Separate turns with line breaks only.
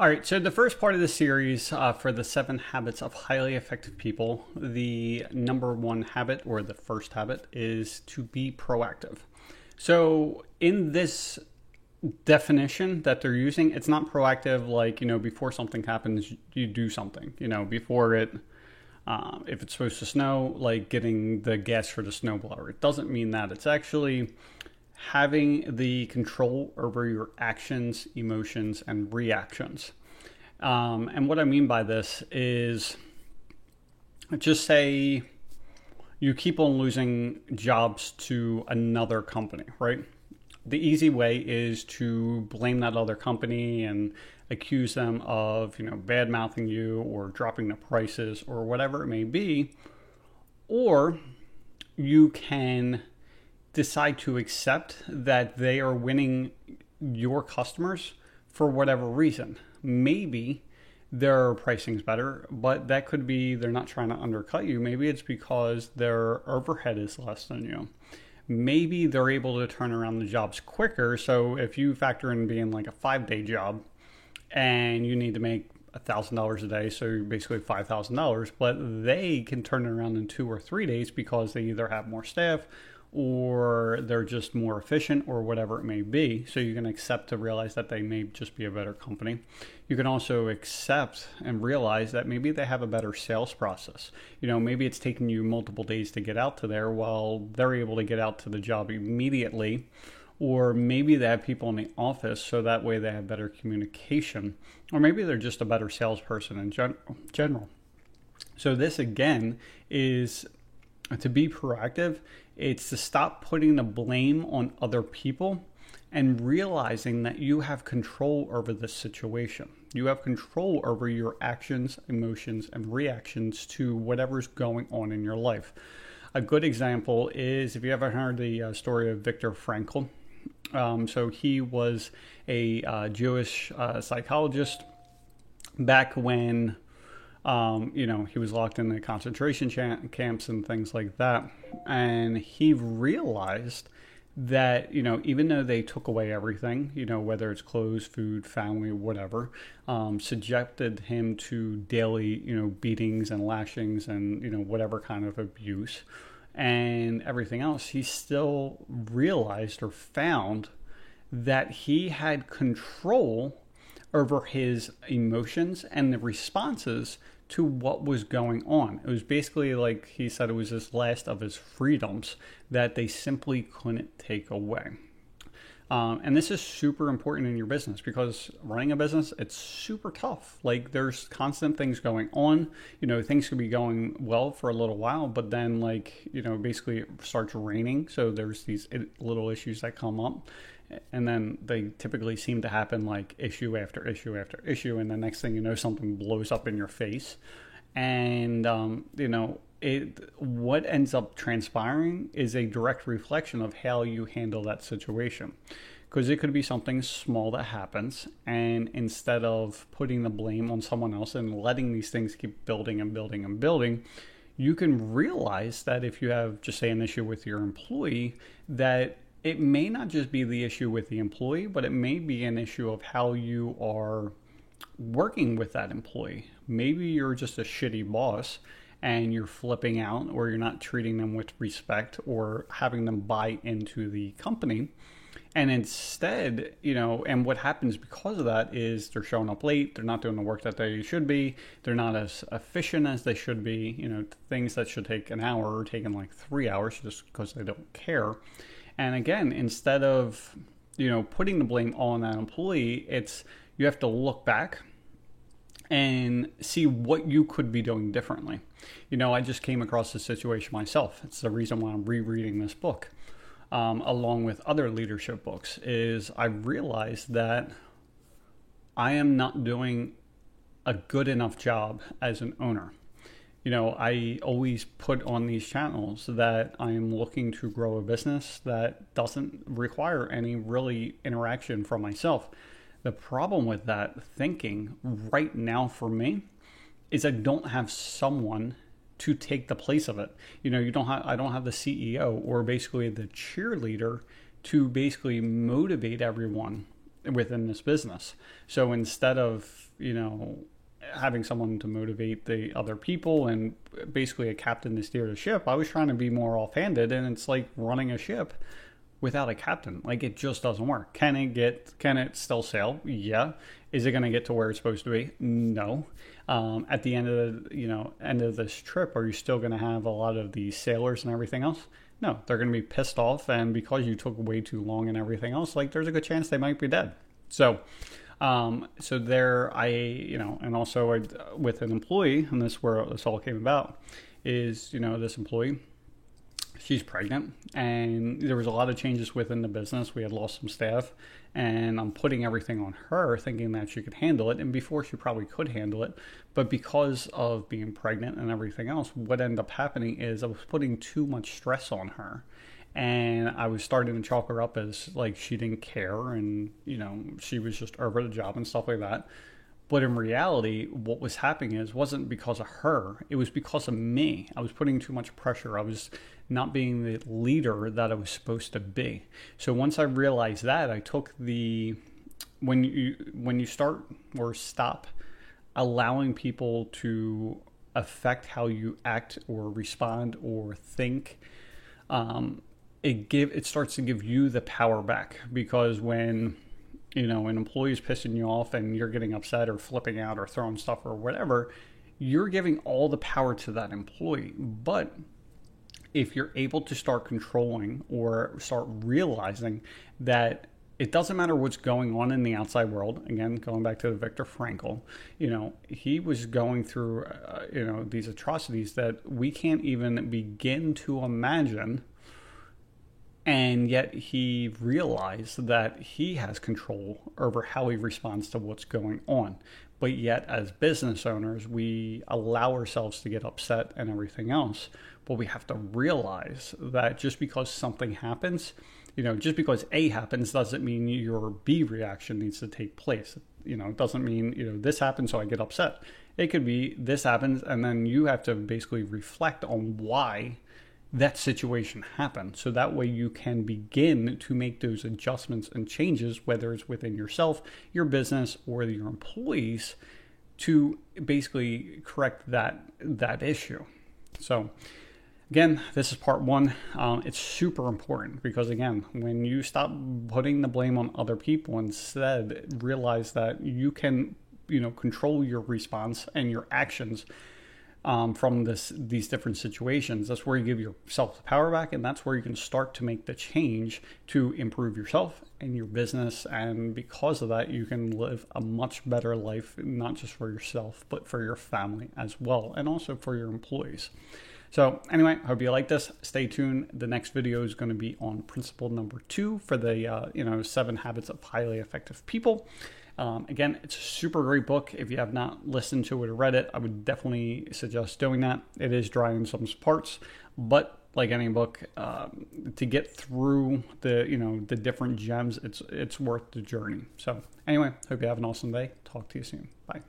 All right, so the first part of the series uh, for the seven habits of highly effective people, the number one habit or the first habit is to be proactive. So, in this definition that they're using, it's not proactive like, you know, before something happens, you do something, you know, before it, uh, if it's supposed to snow, like getting the gas for the snowblower. It doesn't mean that. It's actually having the control over your actions, emotions, and reactions. Um, and what I mean by this is just say you keep on losing jobs to another company, right? The easy way is to blame that other company and accuse them of, you know, bad mouthing you or dropping the prices or whatever it may be. Or you can decide to accept that they are winning your customers for whatever reason. Maybe their pricing's better, but that could be they're not trying to undercut you. Maybe it's because their overhead is less than you. Maybe they're able to turn around the jobs quicker. So if you factor in being like a five day job and you need to make $1,000 a day, so basically $5,000, but they can turn it around in two or three days because they either have more staff or they're just more efficient or whatever it may be. So you can accept to realize that they may just be a better company. You can also accept and realize that maybe they have a better sales process. You know, maybe it's taking you multiple days to get out to there while they're able to get out to the job immediately. Or maybe they have people in the office so that way they have better communication. Or maybe they're just a better salesperson in gen- general. So, this again is to be proactive it's to stop putting the blame on other people and realizing that you have control over the situation. You have control over your actions, emotions, and reactions to whatever's going on in your life. A good example is if you ever heard the uh, story of Viktor Frankl. Um, so he was a uh, Jewish uh, psychologist back when um, you know, he was locked in the concentration camps and things like that. And he realized that, you know, even though they took away everything, you know, whether it's clothes, food, family, whatever, um, subjected him to daily, you know, beatings and lashings and, you know, whatever kind of abuse and everything else, he still realized or found that he had control over his emotions and the responses to what was going on. It was basically like he said it was his last of his freedoms that they simply couldn't take away. Um, and this is super important in your business because running a business, it's super tough. Like there's constant things going on. You know, things could be going well for a little while, but then like, you know, basically it starts raining. So there's these little issues that come up and then they typically seem to happen like issue after issue after issue and the next thing you know something blows up in your face and um, you know it what ends up transpiring is a direct reflection of how you handle that situation because it could be something small that happens and instead of putting the blame on someone else and letting these things keep building and building and building you can realize that if you have just say an issue with your employee that it may not just be the issue with the employee, but it may be an issue of how you are working with that employee. Maybe you're just a shitty boss and you're flipping out, or you're not treating them with respect or having them buy into the company. And instead, you know, and what happens because of that is they're showing up late, they're not doing the work that they should be, they're not as efficient as they should be. You know, things that should take an hour are taking like three hours just because they don't care. And again, instead of you know putting the blame on that employee, it's you have to look back and see what you could be doing differently. You know, I just came across this situation myself. It's the reason why I'm rereading this book, um, along with other leadership books. Is I realized that I am not doing a good enough job as an owner you know, I always put on these channels that I am looking to grow a business that doesn't require any really interaction from myself. The problem with that thinking right now for me is I don't have someone to take the place of it. You know, you don't have I don't have the CEO or basically the cheerleader to basically motivate everyone within this business. So instead of you know, having someone to motivate the other people and basically a captain to steer the ship. I was trying to be more offhanded, and it's like running a ship without a captain. Like it just doesn't work. Can it get? Can it still sail? Yeah. Is it going to get to where it's supposed to be? No. Um, at the end of the you know end of this trip, are you still going to have a lot of the sailors and everything else? No, they're going to be pissed off, and because you took way too long and everything else, like there's a good chance they might be dead. So, um, so there, I you know, and also I, with an employee, and this where this all came about, is you know this employee she's pregnant and there was a lot of changes within the business we had lost some staff and i'm putting everything on her thinking that she could handle it and before she probably could handle it but because of being pregnant and everything else what ended up happening is i was putting too much stress on her and i was starting to chalk her up as like she didn't care and you know she was just over the job and stuff like that but in reality, what was happening is wasn't because of her. It was because of me. I was putting too much pressure. I was not being the leader that I was supposed to be. So once I realized that, I took the when you when you start or stop allowing people to affect how you act or respond or think um, it give it starts to give you the power back because when you know, an employee is pissing you off and you're getting upset or flipping out or throwing stuff or whatever, you're giving all the power to that employee. But if you're able to start controlling or start realizing that it doesn't matter what's going on in the outside world. Again, going back to Viktor Frankl, you know, he was going through, uh, you know, these atrocities that we can't even begin to imagine and yet he realized that he has control over how he responds to what's going on. But yet, as business owners, we allow ourselves to get upset and everything else. But we have to realize that just because something happens, you know, just because A happens doesn't mean your B reaction needs to take place. You know, it doesn't mean, you know, this happens, so I get upset. It could be this happens, and then you have to basically reflect on why that situation happen. So that way you can begin to make those adjustments and changes, whether it's within yourself, your business, or your employees, to basically correct that that issue. So again, this is part one. Um, it's super important because again, when you stop putting the blame on other people, instead realize that you can, you know, control your response and your actions um, from this these different situations. That's where you give yourself the power back, and that's where you can start to make the change to improve yourself and your business. And because of that, you can live a much better life, not just for yourself, but for your family as well, and also for your employees. So anyway, hope you like this. Stay tuned. The next video is going to be on principle number two for the uh, you know seven habits of highly effective people. Um, again, it's a super great book. If you have not listened to it or read it, I would definitely suggest doing that. It is dry in some parts, but like any book, um, to get through the you know the different gems, it's it's worth the journey. So anyway, hope you have an awesome day. Talk to you soon. Bye.